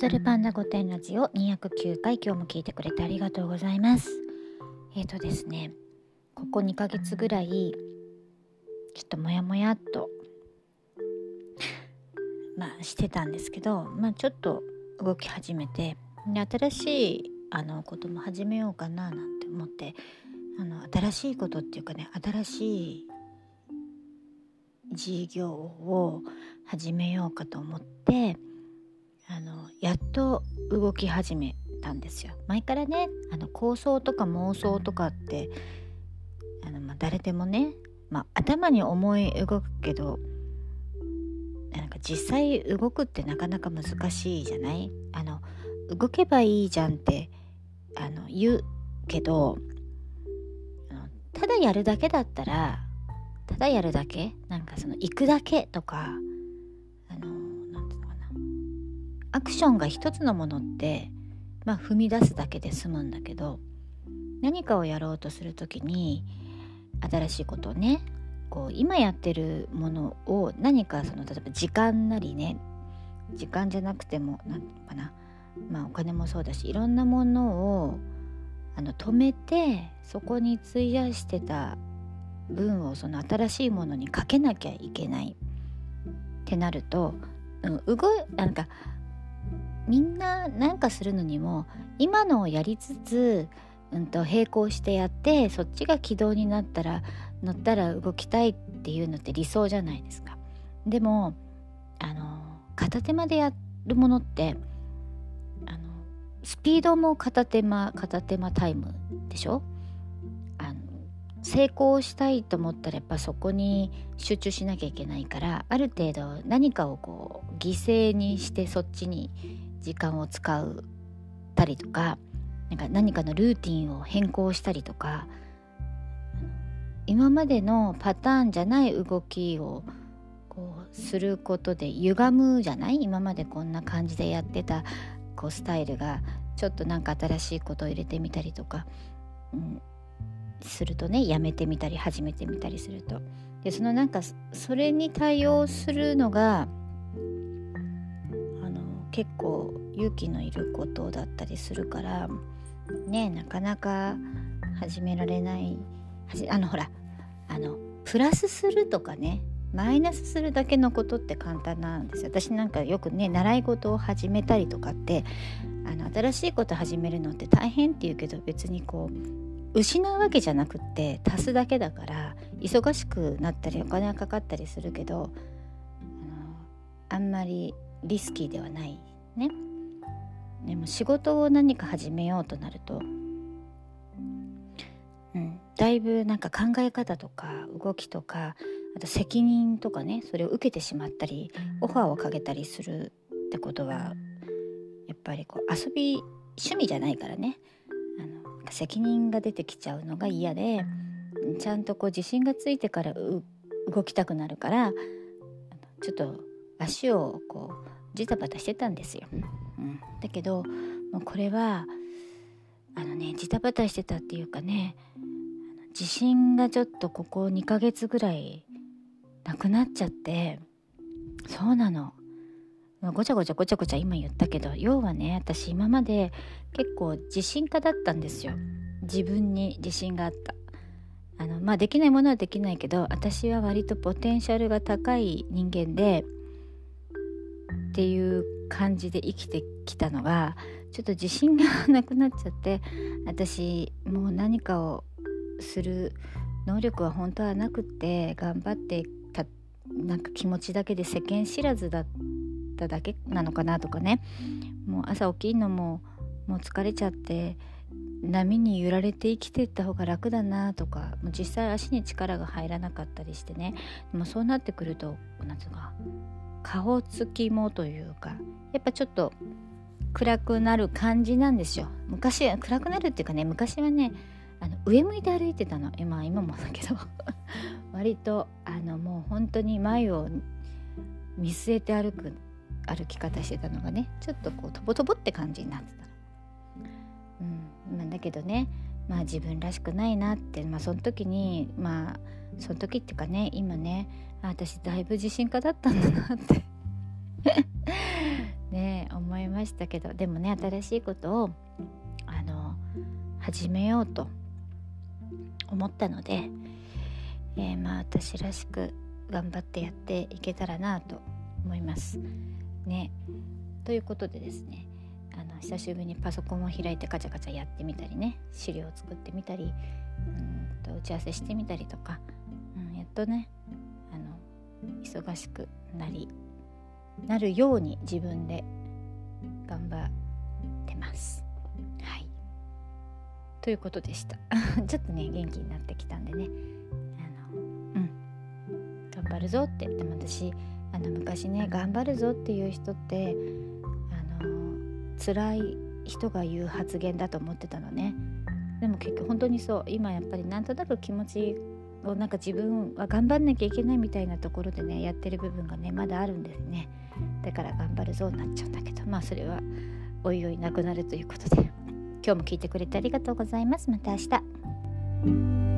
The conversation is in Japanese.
ドルパンダ御殿ラジオ209回今日も聞いてくれてありがとうございます。えっ、ー、とですねここ2ヶ月ぐらいちょっとモヤモヤっとまあしてたんですけどまあちょっと動き始めてで新しいあのことも始めようかななんて思ってあの新しいことっていうかね新しい事業を始めようかと思ってあのやっと動き始めたんですよ。前からねあの構想とか妄想とかってあの、まあ、誰でもね、まあ、頭に思い動くけどなんか実際動くってなかなか難しいじゃない？あの動けばいいじゃんってあの言うけどただやるだけだったらただやるだけ？なんかその行くだけとかアクションが一つのものってまあ踏み出すだけで済むんだけど何かをやろうとする時に新しいことをねこう今やってるものを何かその例えば時間なりね時間じゃなくても何てかなまあお金もそうだしいろんなものをあの止めてそこに費やしてた分をその新しいものにかけなきゃいけないってなると、うん、動なんかみんな何かするのにも今のをやりつつ、うんと、並行してやってそっちが軌道になったら乗ったら動きたいっていうのって理想じゃないですか。でもあの片手間でやるものってあのスピードも片手間片手間タイムでしょ？あの成功したいと思ったらやっぱそこに集中しなきゃいけないからある程度何かをこう犠牲にしてそっちに時間を使うたりとかなんか何かのルーティンを変更したりとか今までのパターンじゃない動きをこうすることで歪むじゃない？今までこんな感じでやってたこうスタイルがちょっとなんか新しいことを入れてみたりとか、うん、するとねやめてみたり始めてみたりすると。でそのなんかそれに対応するのが結構勇気のいることだったりするからねなかなか始められない。あのほらあのプラスするとかねマイナスするだけのことって簡単なんです私なんかよくね習い事を始めたりとかってあの新しいこと始めるのって大変って言うけど別にこう失うわけじゃなくって足すだけだから忙しくなったりお金がかかったりするけどあんまりリスキーではないね。でも仕事を何か始めようとなるとうんだいぶなんか考え方とか動きとかあと責任とかねそれを受けてしまったりオファーをかけたりするってことはやっぱりこう遊び趣味じゃないからね。あの責任が出てきちゃうのが嫌でちゃんとこう自信がついてから動きたくなるからちょっと足をこうジタバタしてたんですよ。うん、だけどもうこれはあのねジタバタしてたっていうかね自信がちょっとここ2ヶ月ぐらいなくなっちゃってそうなの。ごちゃごちゃごちゃごちゃ今言ったけど要はね私今まで結構自信家だったんですよ自分に自信があったあのまあできないものはできないけど私は割とポテンシャルが高い人間でっていう感じで生きてきたのがちょっと自信がなくなっちゃって私もう何かをする能力は本当はなくって頑張ってたなんか気持ちだけで世間知らずだっただけなのかなとかね。もう朝起きるのももう疲れちゃって波に揺られて生きていった方が楽だなとかもう実際足に力が入らなかったりしてね。でもそうなってくると何つうか顔つきもというかやっぱちょっと暗くなる感じなんですよ。昔は暗くなるっていうかね昔はねあの上向いて歩いてたの。今今もだけど。割とあのもう本当に前を見据えて歩く歩き方してたのがねちょっとこうとぼとぼって感じになってたうん。まあ、だけどねまあ自分らしくないなってまあその時にまあその時っていうかね今ね私だいぶ自信家だったんだなってね思いましたけどでもね新しいことをあの始めようと思ったので、えー、まあ私らしく頑張ってやっていけたらなと思います。ねということでですねあの久しぶりにパソコンを開いてカチャカチャやってみたりね。資料を作ってみたり。うんと打ち合わせしてみたりとか、うん、やっとねあの忙しくなりなるように自分で頑張ってます。はい。ということでした。ちょっとね元気になってきたんでね。あのうん。頑張るぞってでも私あの昔ね頑張るぞっていう人って辛い人が言う発言だと思ってたのね。でも結局本当にそう今やっぱりなんとなく気持ちをなんか自分は頑張んなきゃいけないみたいなところでねやってる部分がねまだあるんですね。だから頑張るぞになっちゃうんだけど。まあそれはおいおいなくなるということで。今日も聞いてくれてありがとうございます。また明日。